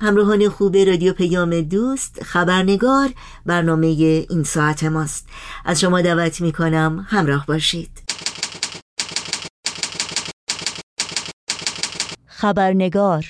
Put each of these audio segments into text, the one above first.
همراهان خوب رادیو پیام دوست خبرنگار برنامه این ساعت ماست. از شما دعوت می کنم همراه باشید. خبرنگار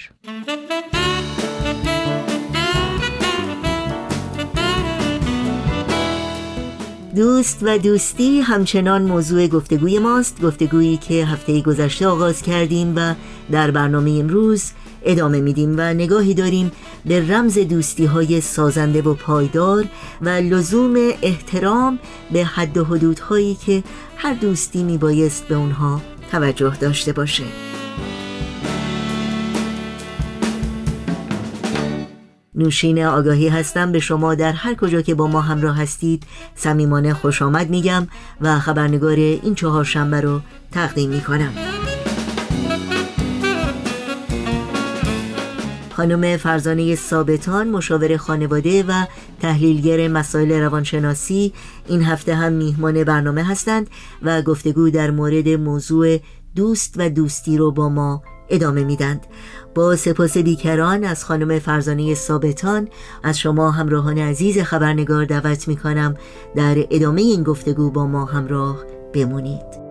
دوست و دوستی همچنان موضوع گفتگوی ماست گفتگویی که هفته گذشته آغاز کردیم و در برنامه امروز ادامه میدیم و نگاهی داریم به رمز دوستی های سازنده و پایدار و لزوم احترام به حد و حدودهایی که هر دوستی میبایست به اونها توجه داشته باشه. نوشین آگاهی هستم به شما در هر کجا که با ما همراه هستید. صمیمانه خوش آمد میگم و خبرنگار این چهار شنبه رو تقدیم می‌کنم. خانم فرزانه ثابتان مشاور خانواده و تحلیلگر مسائل روانشناسی این هفته هم میهمان برنامه هستند و گفتگو در مورد موضوع دوست و دوستی رو با ما ادامه میدند. با سپاس بیکران از خانم فرزانه ثابتان از شما همراهان عزیز خبرنگار دعوت می کنم در ادامه این گفتگو با ما همراه بمونید.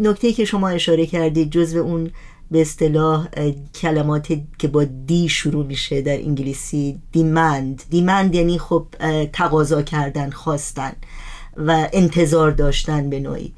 نکته که شما اشاره کردید جزو اون به اصطلاح کلمات که با دی شروع میشه در انگلیسی دیمند دیمند یعنی خب تقاضا کردن خواستن و انتظار داشتن به نوعی.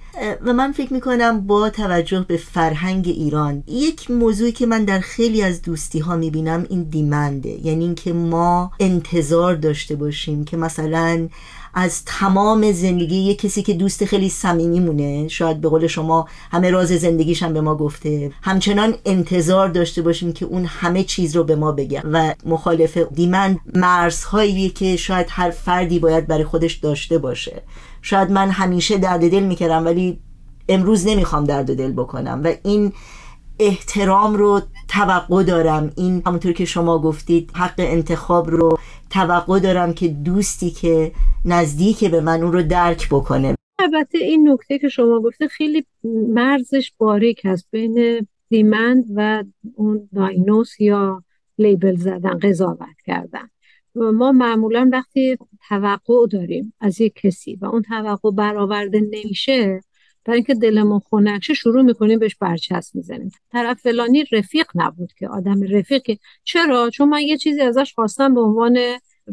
و من فکر می‌کنم با توجه به فرهنگ ایران یک موضوعی که من در خیلی از دوستی ها می‌بینم این دیمنده یعنی اینکه ما انتظار داشته باشیم که مثلا از تمام زندگی یه کسی که دوست خیلی صمیمی مونه. شاید به قول شما همه راز زندگیش هم به ما گفته. همچنان انتظار داشته باشیم که اون همه چیز رو به ما بگه. و مخالف دیمن مرزهایی که شاید هر فردی باید برای خودش داشته باشه. شاید من همیشه درد دل می‌کردم ولی امروز نمی‌خوام درد دل بکنم. و این احترام رو توقع دارم. این همونطور که شما گفتید حق انتخاب رو توقع دارم که دوستی که نزدیک به من اون رو درک بکنه. البته این نکته که شما گفته خیلی مرزش باریک هست بین دیمند و اون داینوس یا لیبل زدن قضاوت کردن. ما معمولا وقتی توقع داریم از یک کسی و اون توقع برآورده نمیشه برای اینکه دلمون خنکشه شروع می‌کنیم بهش برچسب می‌زنیم. طرف فلانی رفیق نبود که آدم رفیقی. چرا؟ چون من یه چیزی ازش خواستم به عنوان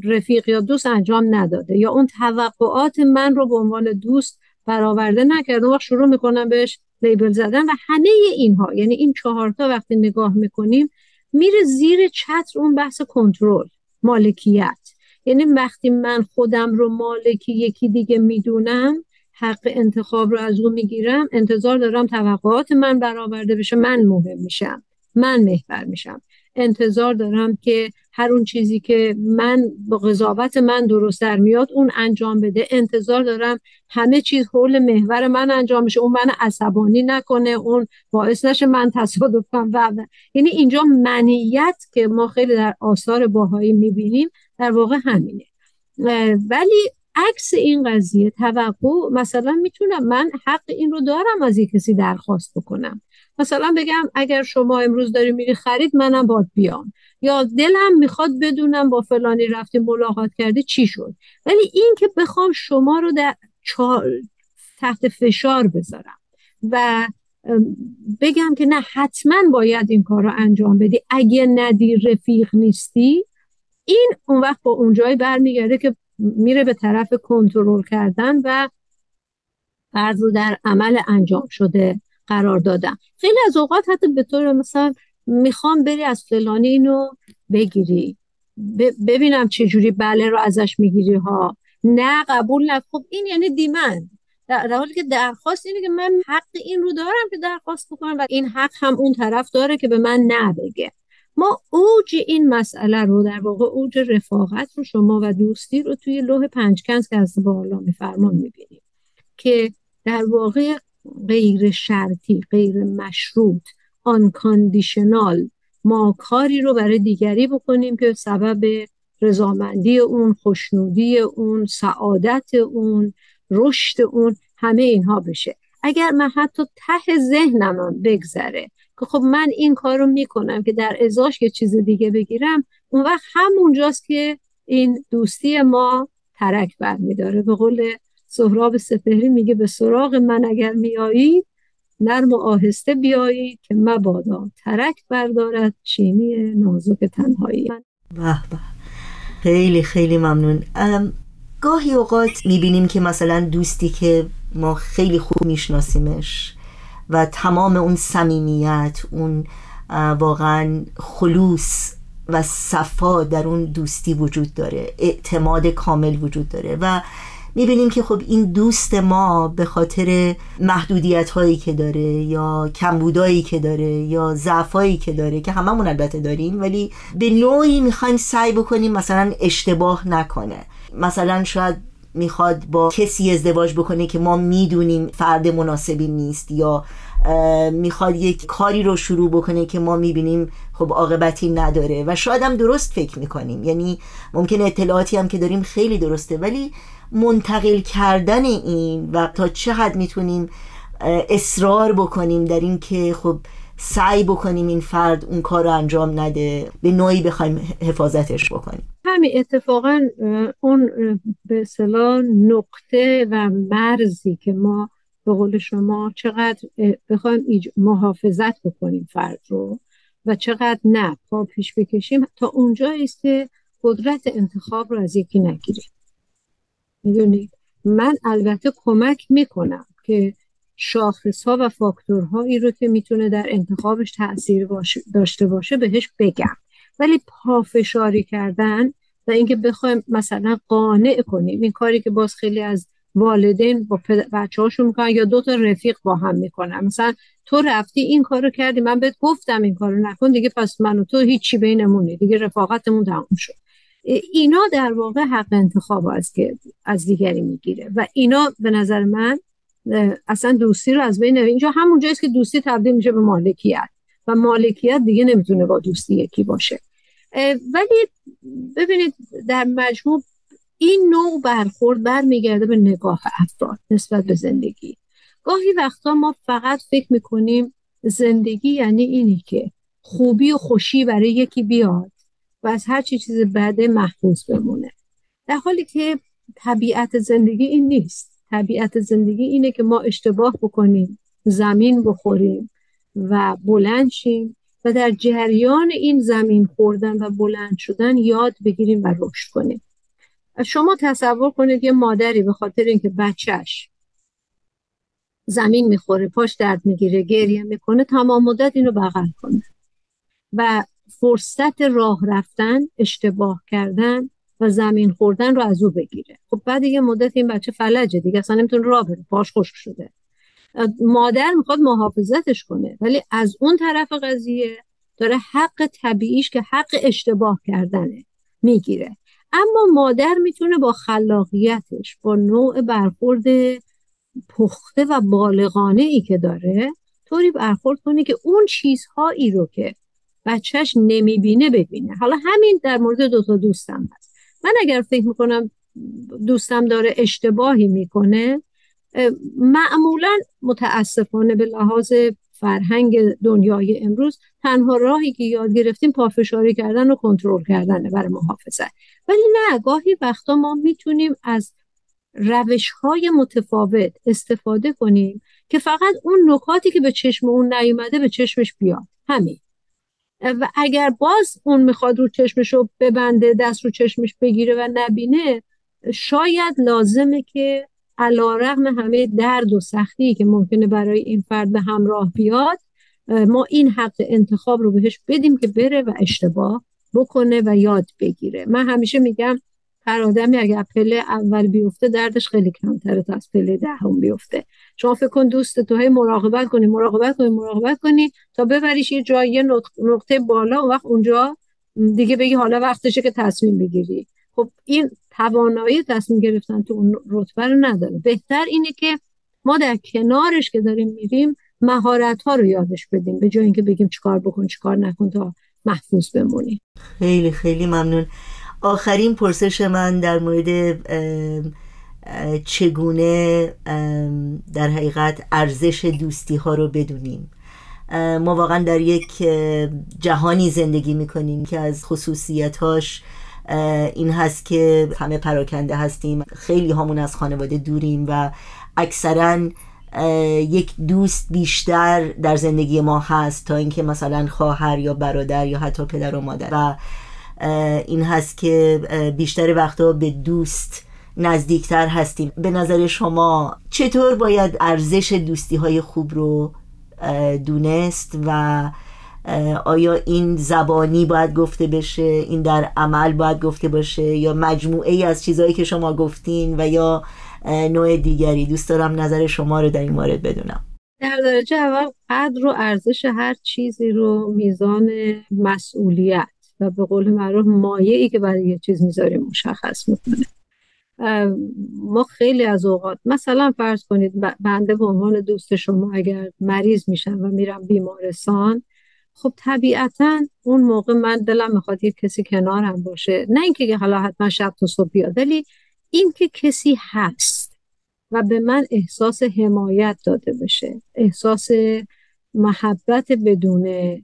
رفیق یا دوست انجام نداده یا اون توقعات من رو به عنوان دوست برآورده نکرده وقت شروع می‌کنم بهش لیبل زدن و همه اینها یعنی این چهارتا وقتی نگاه می‌کنیم میره زیر چتر اون بحث کنترل مالکیت. یعنی وقتی من خودم رو مالکی یکی دیگه می‌دونم حق انتخاب رو از او می‌گیرم انتظار دارم توقعات من برآورده بشه من مهم میشم من محور میشم. انتظار دارم که هر اون چیزی که من با قضاوت من درست در میاد اون انجام بده. انتظار دارم همه چیز حول محور من انجام بشه. اون من عصبانی نکنه اون باعث نشه من تصادف کنم و, یعنی اینجا منیت که ما خیلی در آثار باهایی می‌بینیم در واقع همینه. ولی عکس این قضیه توقع مثلا می‌تونم من حق این رو دارم از یک کسی درخواست بکنم. مثلا بگم اگر شما امروز داری میری خرید منم باد بیام. یا دلم می‌خواد بدونم با فلانی رفتی ملاقات کردی چی شد. ولی این که بخوام شما رو در تحت فشار بذارم و بگم که نه حتما باید این کار رو انجام بدی. اگه ندی رفیق نیستی این اون وقت با اونجایی برمیگرده که میره به طرف کنترل کردن و فرض در عمل انجام شده قرار دادن. خیلی از اوقات حتی به طور مثلا می‌خوام بری از فلانی اینو بگیری. ببینم چه جوری بله رو ازش می‌گیری ها. نه قبول نه. خب این یعنی دیمند. در حالی که درخواست اینه که من حق این رو دارم که درخواست بکنم و این حق هم اون طرف داره که به من نبگه ما اوج این مسئله رو در واقع اوج رفاقت رو شما و دوستی رو توی لوح پنجکنز که از بالا میفرمان می‌بینیم که در واقع غیر شرطی غیر مشروط آن کاندیشنال ما کاری رو برای دیگری بکنیم که سبب رضامندی اون خوشنودی اون سعادت اون رشد اون همه اینها بشه. اگر من حتی ته ذهنم بگذره که خب من این کار رو می‌کنم که در ازاش یه چیز دیگه بگیرم اون وقت همونجاست که این دوستی ما ترک برمیداره. به قول سهراب سپهری میگه به سراغ من اگر میایید نرم و آهسته بیایید که مبادا ترک بردارد چینی نازک تنهایی. به به. خیلی خیلی ممنون. گاهی اوقات می‌بینیم که مثلا دوستی که ما خیلی خوب میشناسیمش و تمام اون صمیمیت اون واقعا خلوص و صفا در اون دوستی وجود داره اعتماد کامل وجود داره و می‌بینیم که خب این دوست ما به خاطر محدودیت هایی که داره یا کمبودایی که داره یا ضعفایی که داره که هممون البته داریم ولی به نوعی می‌خوایم سعی بکنیم مثلا اشتباه نکنه. مثلا شاید می‌خواد با کسی ازدواج بکنه که ما می‌دونیم فرد مناسبی نیست یا می‌خواد یک کاری رو شروع بکنه که ما می‌بینیم خب عاقبتی نداره و شاید هم درست فکر می‌کنیم. یعنی ممکن اطلاعاتی هم که داریم خیلی درسته ولی منتقل کردن این و تا چه حد می‌تونیم اصرار بکنیم در این که خب سعی بکنیم این فرد اون کار رو انجام نده به نوعی بخوایم حفاظتش بکنیم. همین اتفاقا اون به اصطلاح نقطه و مرزی که ما به قول شما چقدر بخوایم محافظت بکنیم فرد رو و چقدر نه پا پیش بکشیم تا اونجا است که قدرت انتخاب رو از یکی نگیریم. می‌دونید من البته کمک می‌کنم که شاخص ها و فاکتورهایی رو که می‌تونه در انتخابش تاثیر داشته باشه بهش بگم. ولی پافشاری کردن و اینکه بخوایم مثلا قانع کنیم. این کاری که باز خیلی از والدین با بچه هاشون می‌کنن یا دو تا رفیق با هم می‌کنن. مثلا تو رفتی این کارو کردی من بهت گفتم این کارو نکن دیگه پس من و تو هیچی بینمونه دیگه رفاقتمون تموم شد. اینا در واقع حق انتخاب از که از دیگری می‌گیره. و اینا به نظر من اصلا دوستی رو از بین اینجا همون جاییست که دوستی تبدیل میشه به مالکیت. و مالکیت دیگه نمی‌تونه با دوستی یکی باشه. ولی ببینید در مجموع این نوع برخورد برمیگرده به نگاه افراد نسبت به زندگی. گاهی وقتا ما فقط فکر می‌کنیم زندگی یعنی اینی که خوبی و خوشی برای یکی بیاد و از هر چی چیز بعده محفوظ بمونه. در حالی که طبیعت زندگی این نیست. طبیعت زندگی اینه که ما اشتباه بکنیم زمین بخوریم و بلند شیم و در جریان این زمین خوردن و بلند شدن یاد بگیریم و رشد کنیم. شما تصور کنید یه مادری به خاطر اینکه بچهش زمین می‌خوره پاش درد می‌گیره گریه می‌کنه تمام مدت اینو بغل کنه. و فرصت راه رفتن اشتباه کردن و زمین خوردن رو از او بگیره. خب بعد یه مدت این بچه فلجه دیگه اصلا نمی‌تونه راه بره پاش خشک شده. مادر می‌خواد محافظتش کنه ولی از اون طرف قضیه داره حق طبیعیش که حق اشتباه کردنه می‌گیره. اما مادر می‌تونه با خلاقیتش با نوع برخورد پخته و بالغانه ای که داره طوری برخورد کنه که اون چیزهایی رو که بچهش نمی‌بینه ببینه. حالا همین در مورد دوتا دوستم هست. من اگر فکر می‌کنم دوستم داره اشتباهی می‌کنه معمولا متاسفانه به لحاظ فرهنگ دنیای امروز تنها راهی که یاد گرفتیم پافشاری کردن و کنترل کردنه برای محافظت. ولی نه گاهی وقتا ما می‌تونیم از روش های متفاوت استفاده کنیم که فقط اون نکاتی که به چشم اون نیومده به چشمش بیاد. همین. و اگر باز اون می‌خواد رو چشمش رو ببنده دست رو چشمش بگیره و نبینه شاید لازمه که علا رغم همه درد و سختی که ممکنه برای این فرد به همراه بیاد ما این حق انتخاب رو بهش بدیم که بره و اشتباه بکنه و یاد بگیره. من همیشه میگم هر آدمی اگر پله اول بیفته دردش خیلی کمتره تا از پله دهم بیفته. شما فکر کن دوست تو هی مراقبت کنی مراقبت کنی مراقبت کنی تا ببریش یه جایی نقطه بالا و وقت اونجا دیگه بگی حالا وقتشه که تصمیم بگیری. خب این توانایی تصمیم گرفتن تو اون رتبه رو نداره. بهتر اینه که ما در کنارش که داریم میریم مهارت ها رو یادش بدیم به جای اینکه بگیم چیکار بکن چیکار نکن تا محفوظ بمونی. خیلی خیلی ممنون. آخرین پرسش من در مورد چگونه در حقیقت ارزش دوستی ها رو بدونیم. ما واقعا در یک جهانی زندگی می‌کنیم که از خصوصیتاش این هست که همه پراکنده هستیم. خیلی همون از خانواده دوریم و اکثرا یک دوست بیشتر در زندگی ما هست تا اینکه مثلا خواهر یا برادر یا حتی پدر و مادر. و این هست که بیشتر وقتا به دوست نزدیکتر هستیم. به نظر شما چطور باید ارزش دوستی های خوب رو دونست و آیا این زبانی باید گفته بشه؟ این در عمل باید گفته باشه؟ یا مجموعه ای از چیزهایی که شما گفتین و یا نوع دیگری؟ دوست دارم نظر شما رو در این مورد بدونم. در درجه اول قدر و ارزش هر چیزی رو میزان مسئولیت و به قول معروف مایعی که برای یه چیز می‌ذاریم مشخص می‌کنه. ما خیلی از اوقات مثلا فرض کنید بنده به عنوان دوست شما اگر مریض میشم و میرم بیمارستان خب طبیعتا اون موقع من دلم می‌خواد یه کسی کنارم باشه. نه اینکه حالا حتما شب تا صبح بیاد ولی اینکه کسی هست و به من احساس حمایت داده بشه احساس محبت بدون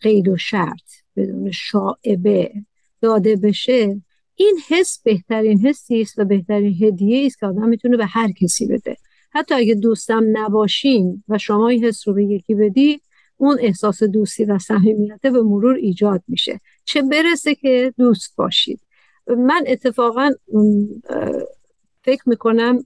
قید و شرط بدون شاعبه داده بشه این حس بهترین حسی است و بهترین هدیه است که آدم می‌تونه به هر کسی بده. حتی اگه دوستم نباشین و شما این حس رو به یکی بدی اون احساس دوستی و صمیمیت به مرور ایجاد میشه. چه برسه که دوست باشید. من اتفاقا فکر می‌کنم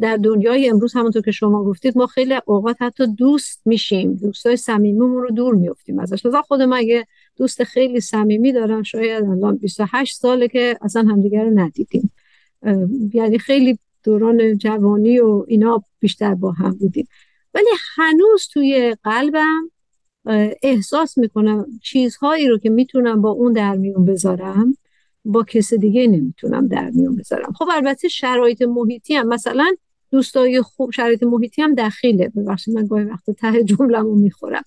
در دنیای امروز همونطور که شما گفتید ما خیلی اوقات حتی دوست میشیم. دوستای صمیمیمون رو دور میفتیم ازش. لذا خود من اگه دوست خیلی صمیمی دارم شاید الان 28 ساله که اصلا همدیگه رو ندیدیم. یعنی خیلی دوران جوانی و اینا بیشتر با هم بودیم. ولی هنوز توی قلبم احساس می‌کنم چیزهایی رو که می‌تونم با اون در میون بذارم با کس دیگه نمی‌تونم در میون بذارم. خب البته شرایط محیطی هم مثلا دوستای خوب شرایط محیطی هم دخیله. ببخشید من گاهی وقت ته جمله‌مو می‌خورم.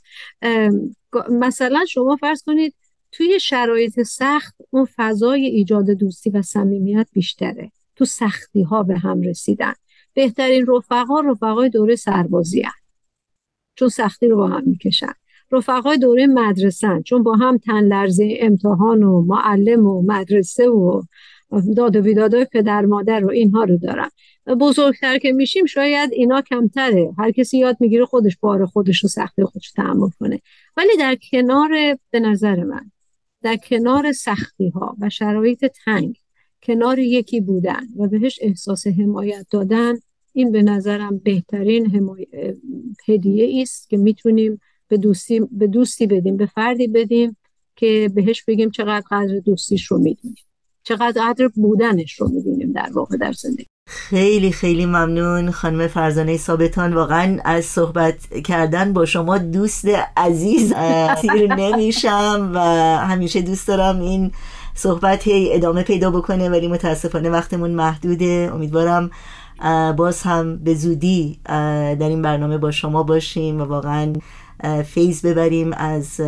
مثلا شما فرض کنید توی شرایط سخت اون فضای ایجاد دوستی و صمیمیت بیشتره. تو سختی ها به هم رسیدن. بهترین رفقا رفقای دوره سربازی هن. چون سختی رو با هم می‌کشن. رفقای دوره مدرسه چون با هم تن لرزه امتحان و معلم و مدرسه و داد و بیدادای پدر مادر و اینها رو دارن. بزرگتر که میشیم شاید اینا کمتره. هر کسی یاد می‌گیره خودش بار خودش رو سختی خودش تحمل کنه. ولی در کنار به نظر من در کنار سختی ها و شرایط تنگ کنار یکی بودن و بهش احساس حمایت دادن این به نظرم بهترین هدیه است که می‌تونیم به دوستی, به دوستی بدیم به فردی بدیم که بهش بگیم چقدر قدر دوستیش رو می‌دونیم. چقدر قدر بودنش رو می‌دونیم در واقع در زندگی. خیلی خیلی ممنون خانم فرزانه ثابتان. واقعا از صحبت کردن با شما دوست عزیز سیر نمیشم و همیشه دوست دارم این صحبت هی ادامه پیدا بکنه ولی متاسفانه وقتمون محدوده. امیدوارم باز هم به زودی در این برنامه با شما باشیم و واقعا فیض ببریم از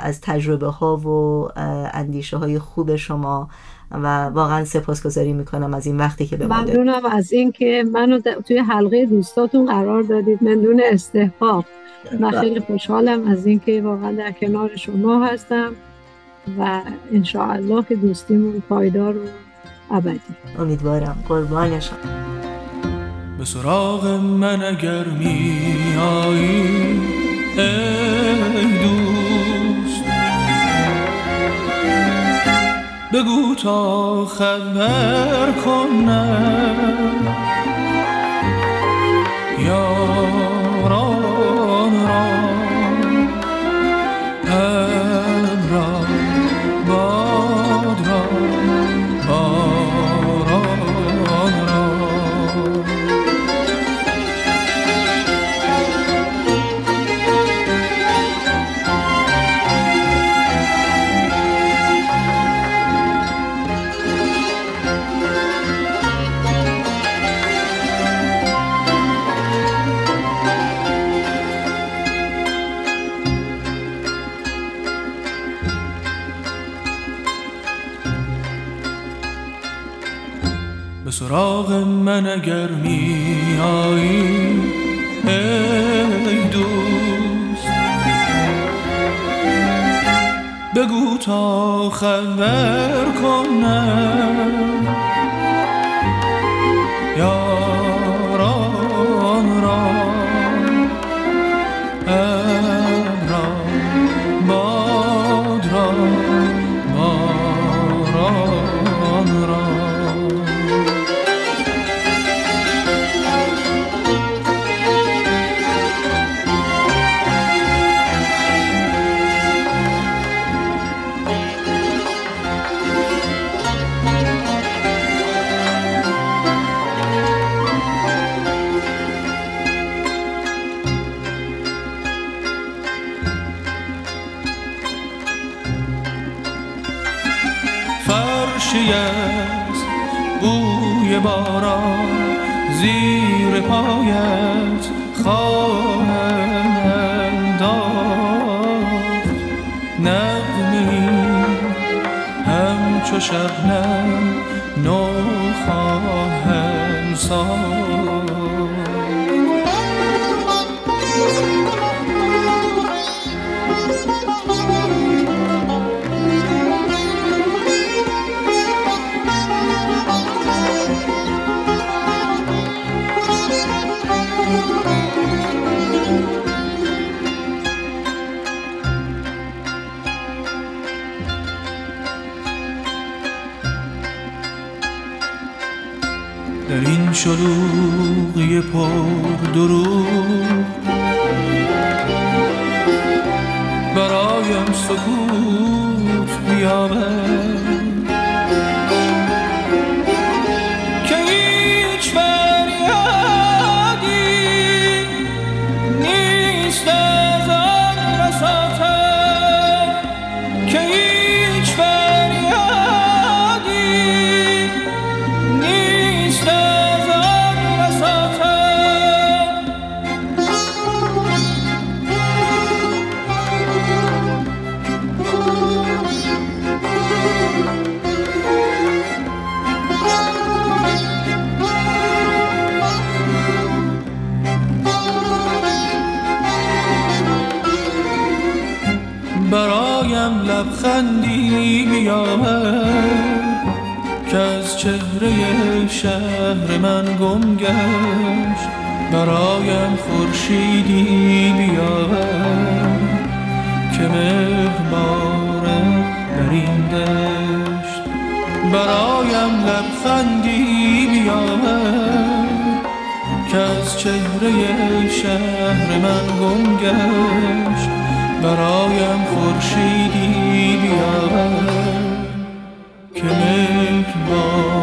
از تجربه ها و اندیشه های خوب شما و واقعا سپاسگزاری می‌کنم از این وقتی که به ما ممنونم از اینکه منو توی حلقه دوستاتون قرار دادید. مندون استحقاق. من بله. خیلی خوشحالم از اینکه واقعا در کنار شما هستم و انشاءالله که دوستیمون پایدار و ابدی. امیدوارم. قربان شما. به سراغ من اگر میایی ای دوست. بگو تا خبر کنم. سراغ من اگر می آیی ای دوست. بگو تا خبر کنم. پایت خواهم داد. نغمی همچو شبنم در این شلوغی پر درو برایم سکوت بیاورد برایم خورشیدی بیامد که مهرباره در این دشت. برایم لبخندی بیامد که از چهره شهر من گم گشت. برایم خورشیدی بیاور که مهربان